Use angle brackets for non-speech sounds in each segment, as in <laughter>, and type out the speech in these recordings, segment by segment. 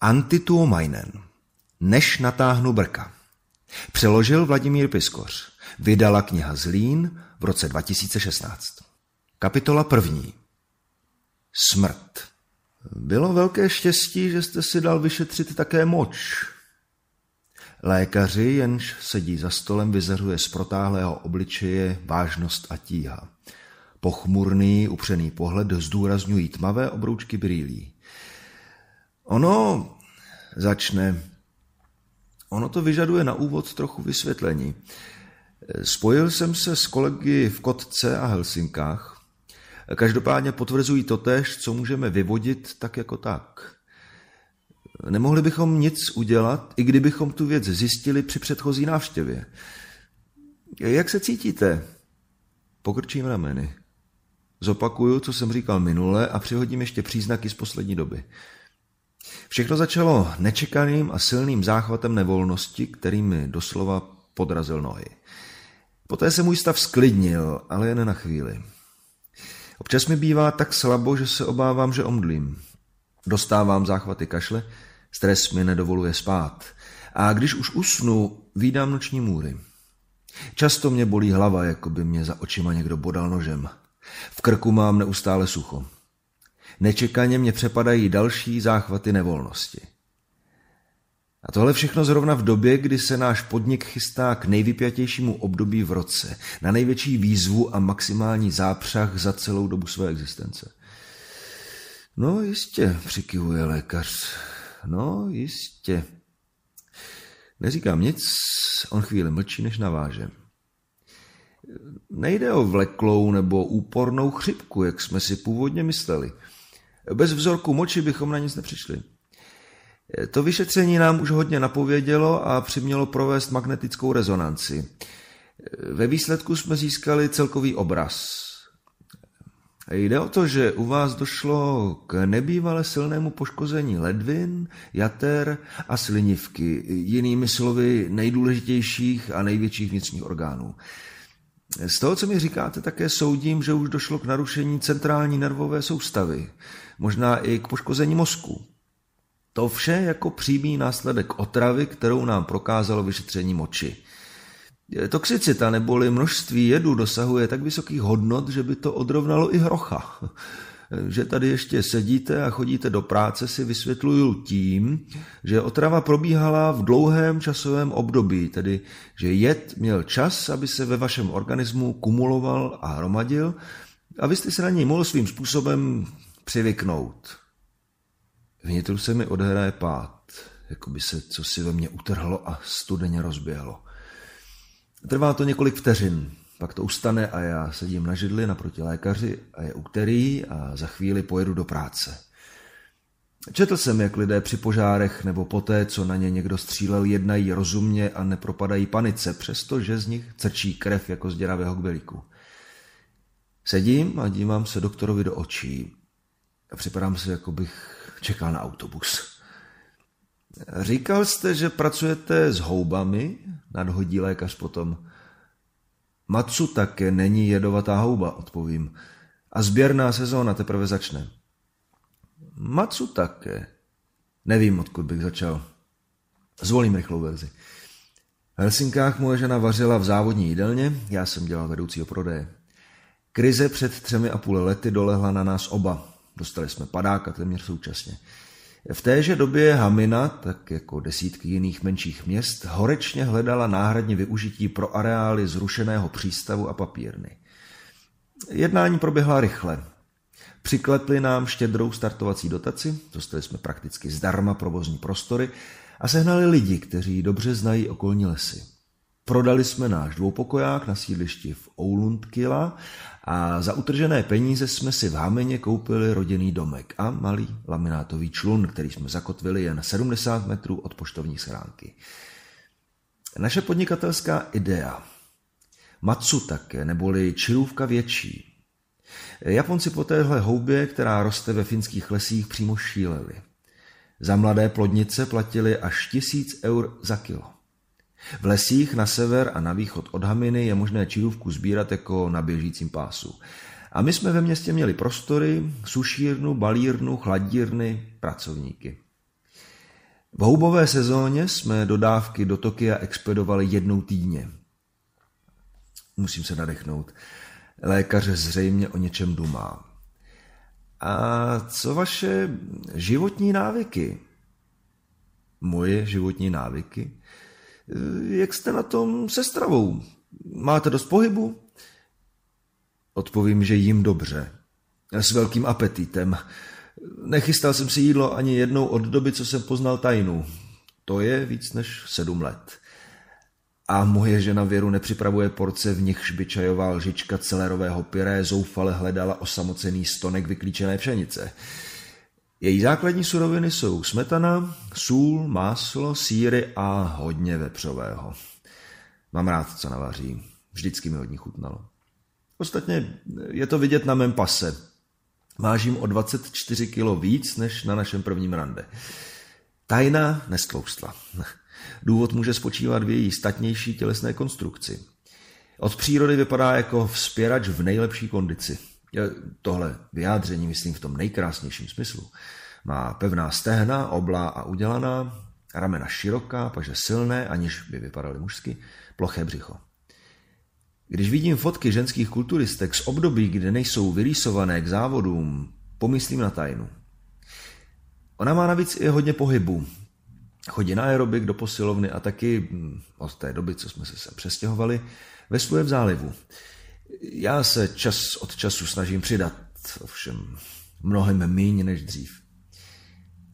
Antituomainen. Než natáhnu brka. Přeložil Vladimír Piskoř. Vydala kniha Zlín v roce 2016. Kapitola první. Smrt. Bylo velké štěstí, že jste si dal vyšetřit také moč. Lékaři, jenž sedí za stolem, vyzařuje z protáhlého obličeje vážnost a tíha. Pochmurný, upřený pohled zdůrazňují tmavé obroučky brýlí. Ono začne. Ono to vyžaduje na úvod trochu vysvětlení. Spojil jsem se s kolegy v Kotce a Helsinkách. Každopádně potvrzují totéž, co můžeme vyvodit tak jako tak. Nemohli bychom nic udělat, i kdybychom tu věc zjistili při předchozí návštěvě. Jak se cítíte? Pokrčím rameny. Zopakuju, co jsem říkal minule a přihodím ještě příznaky z poslední doby. Všechno začalo nečekaným a silným záchvatem nevolnosti, který mi doslova podrazil nohy. Poté se můj stav sklidnil, ale jen na chvíli. Občas mi bývá tak slabo, že se obávám, že omdlím. Dostávám záchvaty kašle, stres mi nedovoluje spát. A když už usnu, výdám noční můry. Často mě bolí hlava, jako by mě za očima někdo bodal nožem. V krku mám neustále sucho. Nečekaně mě přepadají další záchvaty nevolnosti. A tohle všechno zrovna v době, kdy se náš podnik chystá k nejvypjatějšímu období v roce, na největší výzvu a maximální zápřah za celou dobu své existence. No jistě, přikivuje lékař. No jistě. Neříkám nic, on chvíli mlčí, než naváže. Nejde o vleklou nebo úpornou chřipku, jak jsme si původně mysleli. Bez vzorku moči bychom na nic nepřišli. To vyšetření nám už hodně napovědělo a přimělo provést magnetickou rezonanci. Ve výsledku jsme získali celkový obraz. Jde o to, že u vás došlo k nebývale silnému poškození ledvin, jater a slinivky, jinými slovy nejdůležitějších a největších vnitřních orgánů. Z toho, co mi říkáte, také soudím, že už došlo k narušení centrální nervové soustavy, možná i k poškození mozku. To vše jako přímý následek otravy, kterou nám prokázalo vyšetření moči. Toxicita neboli množství jedu dosahuje tak vysokých hodnot, že by to odrovnalo i hrocha. Že tady ještě sedíte a chodíte do práce si vysvětluju tím, že otrava probíhala v dlouhém časovém období, tedy že jed měl čas, aby se ve vašem organismu kumuloval a hromadil a vy jste se na něj mohl svým způsobem přivyknout. Vnitru se mi odehraje pád, jako by se co si ve mně utrhlo a studeně rozběhlo. Trvá to několik vteřin, pak to ustane a já sedím na židli naproti lékaři a je který a za chvíli pojedu do práce. Četl jsem, jak lidé při požárech nebo poté, co na ně někdo střílel, jednají rozumně a nepropadají panice, přestože z nich crčí krev jako z děravého kbelíku. Sedím a dívám se doktorovi do očí a připadám se, jako bych čekal na autobus. Říkal jste, že pracujete s houbami? Nadhodí lékař potom. Matsu také není jedovatá houba, odpovím. A sběrná sezóna teprve začne. Matsu také. Nevím, odkud bych začal. Zvolím rychlou verzi. V Helsinkách moje žena vařila v závodní jídelně, já jsem dělal vedoucího prodeje. Krize před třemi a půl lety dolehla na nás oba. Dostali jsme padák a téměř současně. V téže době Hamina, tak jako desítky jiných menších měst, horečně hledala náhradně využití pro areály zrušeného přístavu a papírny. Jednání proběhla rychle. Přiklepli nám štědrou startovací dotaci, dostali jsme prakticky zdarma provozní prostory a sehnali lidi, kteří dobře znají okolní lesy. Prodali jsme náš dvoupokoják na sídlišti v Oulundkila a za utržené peníze jsme si v Hameně koupili rodinný domek a malý laminátový člun, který jsme zakotvili jen 70 metrů od poštovní schránky. Naše podnikatelská idea Matsutake, neboli čirůvka větší. Japonci po téhle houbě, která roste ve finských lesích, přímo šíleli. Za mladé plodnice platili až tisíc eur za kilo. V lesích na sever a na východ od Haminy je možné čirůvku sbírat jako na běžícím pásu. A my jsme ve městě měli prostory, sušírnu, balírnu, chladírny, pracovníky. V houbové sezóně jsme dodávky do Tokia expedovali jednou týdně. Musím se nadechnout. Lékař zřejmě o něčem dumá. A co vaše životní návyky? Moje životní návyky? Jak jste na tom se stravou? Máte dost pohybu? Odpovím, že jim dobře. S velkým apetitem. Nechystal jsem si jídlo ani jednou od doby, co jsem poznal tajnu. To je víc než sedm let. A moje žena Věru nepřipravuje porce, v nichž by čajová lžička celerového pyré zoufale hledala osamocený stonek vyklíčené pšenice. Její základní suroviny jsou smetana, sůl, máslo, síry a hodně vepřového. Mám rád, co navaří. Vždycky mi hodně chutnalo. Ostatně je to vidět na mém pase. Vážím o 24 kilo víc než na našem prvním rande. Tajna nestloustla. Důvod může spočívat v její statnější tělesné konstrukci. Od přírody vypadá jako vzpěrač v nejlepší kondici. Tohle vyjádření myslím v tom nejkrásnějším smyslu. Má pevná stehna, oblá a udělaná, ramena široká, paže silné, aniž by vypadaly mužsky, ploché břicho. Když vidím fotky ženských kulturistek z období, kde nejsou vyrýsované k závodům, pomyslím na tajnu. Ona má navíc i hodně pohybu. Chodí na aerobik do posilovny a taky hm, od té doby, co jsme se sem přestěhovali, vesluje v zálivu. Já se čas od času snažím přidat, ovšem mnohem méně než dřív.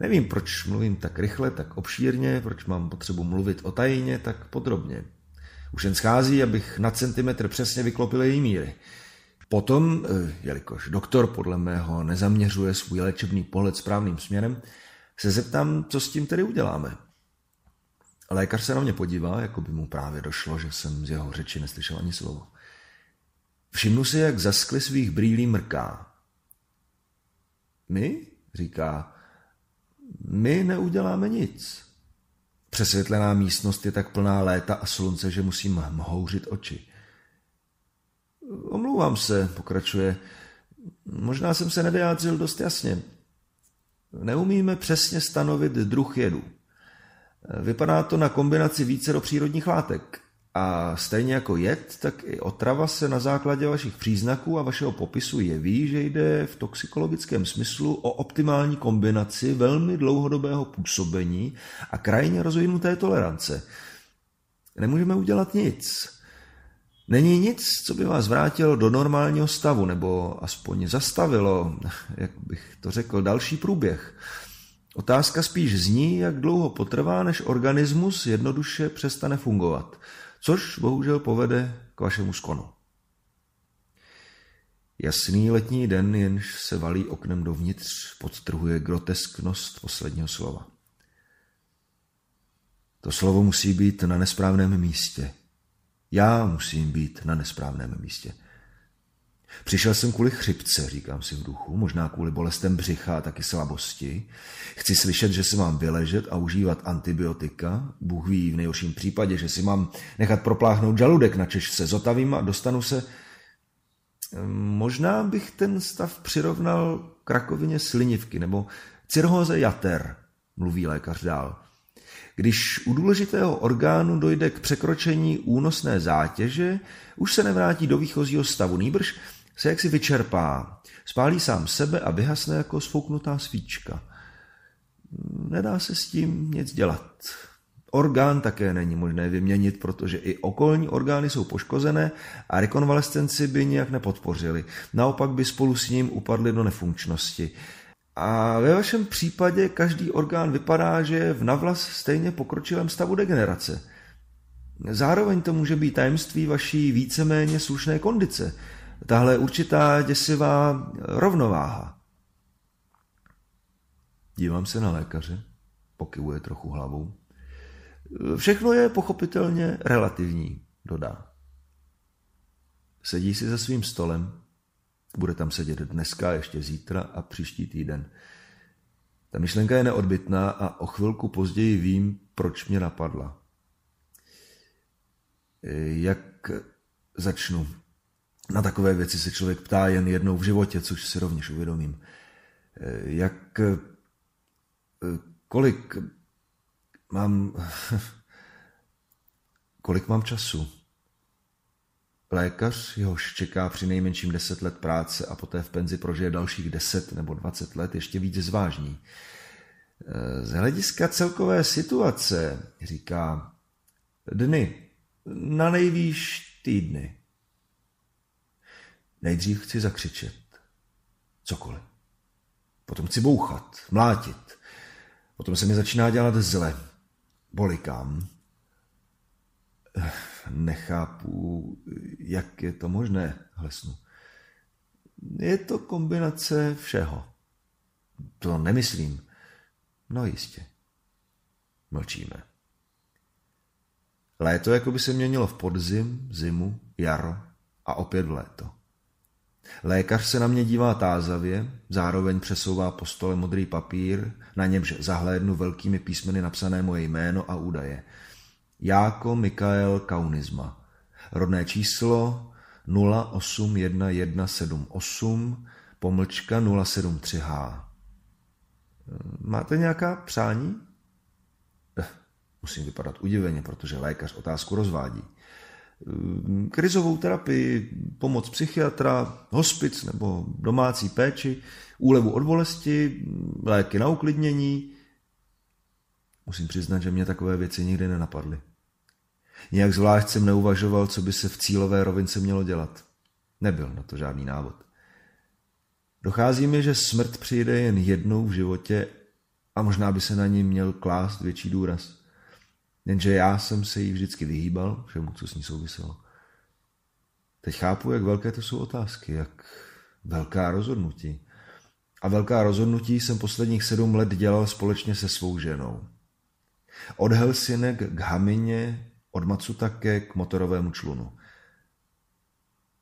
Nevím, proč mluvím tak rychle, tak obšírně, proč mám potřebu mluvit o tajině tak podrobně. Už jen schází, abych na centimetr přesně vyklopil její míry. Potom, eh, jelikož doktor podle mého nezaměřuje svůj léčebný pohled správným směrem, se zeptám, co s tím tedy uděláme. Lékař se na mě podívá, jako by mu právě došlo, že jsem z jeho řeči neslyšel ani slovo. Všimnu si, jak zaskly svých brýlí mrká. My, říká, my neuděláme nic. Přesvětlená místnost je tak plná léta a slunce, že musím mhouřit oči. Omlouvám se, pokračuje. Možná jsem se nevyjádřil dost jasně. Neumíme přesně stanovit druh jedu. Vypadá to na kombinaci více do přírodních látek. A stejně jako jed, tak i otrava se na základě vašich příznaků a vašeho popisu jeví, že jde v toxikologickém smyslu o optimální kombinaci velmi dlouhodobého působení a krajně rozvinuté tolerance. Nemůžeme udělat nic. Není nic, co by vás vrátilo do normálního stavu, nebo aspoň zastavilo, jak bych to řekl, další průběh. Otázka spíš zní, jak dlouho potrvá, než organismus jednoduše přestane fungovat – což bohužel povede k vašemu skonu. Jasný letní den, jenž se valí oknem dovnitř, podtrhuje grotesknost posledního slova. To slovo musí být na nesprávném místě. Já musím být na nesprávném místě. Přišel jsem kvůli chřipce, říkám si v duchu, možná kvůli bolestem břicha a taky slabosti. Chci slyšet, že si mám vyležet a užívat antibiotika. Bůh ví v nejhorším případě, že si mám nechat propláchnout žaludek na češ se zotavím a dostanu se... Možná bych ten stav přirovnal k rakovině slinivky nebo cirhóze jater, mluví lékař dál. Když u důležitého orgánu dojde k překročení únosné zátěže, už se nevrátí do výchozího stavu, nýbrž se jaksi vyčerpá, spálí sám sebe a vyhasne jako sfouknutá svíčka. Nedá se s tím nic dělat. Orgán také není možné vyměnit, protože i okolní orgány jsou poškozené a rekonvalescenci by nijak nepodpořili. Naopak by spolu s ním upadli do nefunkčnosti. A ve vašem případě každý orgán vypadá, že je v navlas stejně pokročilém stavu degenerace. Zároveň to může být tajemství vaší víceméně slušné kondice – tahle určitá děsivá rovnováha. Dívám se na lékaře, pokyvuje trochu hlavou. Všechno je pochopitelně relativní, dodá. Sedí si za svým stolem, bude tam sedět dneska, ještě zítra a příští týden. Ta myšlenka je neodbitná a o chvilku později vím, proč mě napadla. Jak začnu? Na takové věci se člověk ptá jen jednou v životě, což si rovněž uvědomím. Jak, kolik, Mám... <laughs> Kolik mám času? Lékař, jehož čeká při nejmenším deset let práce a poté v penzi prožije dalších deset nebo dvacet let, ještě víc zvážní. Z hlediska celkové situace, říká, dny, na nejvýš týdny. Nejdřív chci zakřičet. Cokoliv. Potom chci bouchat, mlátit. Potom se mi začíná dělat zle. Bolikám. Nechápu, jak je to možné, hlesnu. Je to kombinace všeho. To nemyslím. No jistě. Mlčíme. Léto jako by se měnilo v podzim, zimu, jaro a opět v léto. Lékař se na mě dívá tázavě, zároveň přesouvá po stole modrý papír, na němž zahlédnu velkými písmeny napsané moje jméno a údaje. Jáko Mikael Kaunizma. Rodné číslo 081178 pomlčka 073H. Máte nějaká přání? Eh, musím vypadat udiveně, protože lékař otázku rozvádí. Eh, krizovou terapii, pomoc psychiatra, hospic nebo domácí péči, úlevu od bolesti, léky na uklidnění. Musím přiznat, že mě takové věci nikdy nenapadly. Nějak zvlášť jsem neuvažoval, co by se v cílové rovince mělo dělat. Nebyl na to žádný návod. Dochází mi, že smrt přijde jen jednou v životě a možná by se na ní měl klást větší důraz. Jenže já jsem se jí vždycky vyhýbal, všemu, co s ní souviselo. Teď chápu, jak velké to jsou otázky, jak velká rozhodnutí. A velká rozhodnutí jsem posledních sedm let dělal společně se svou ženou. Od Helsinek k Hamině, od Matsutake k motorovému člunu.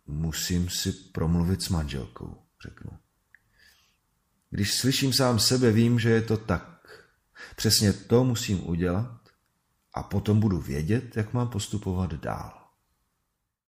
Musím si promluvit s manželkou, řeknu. Když slyším sám sebe, vím, že je to tak. Přesně to musím udělat a potom budu vědět, jak mám postupovat dál.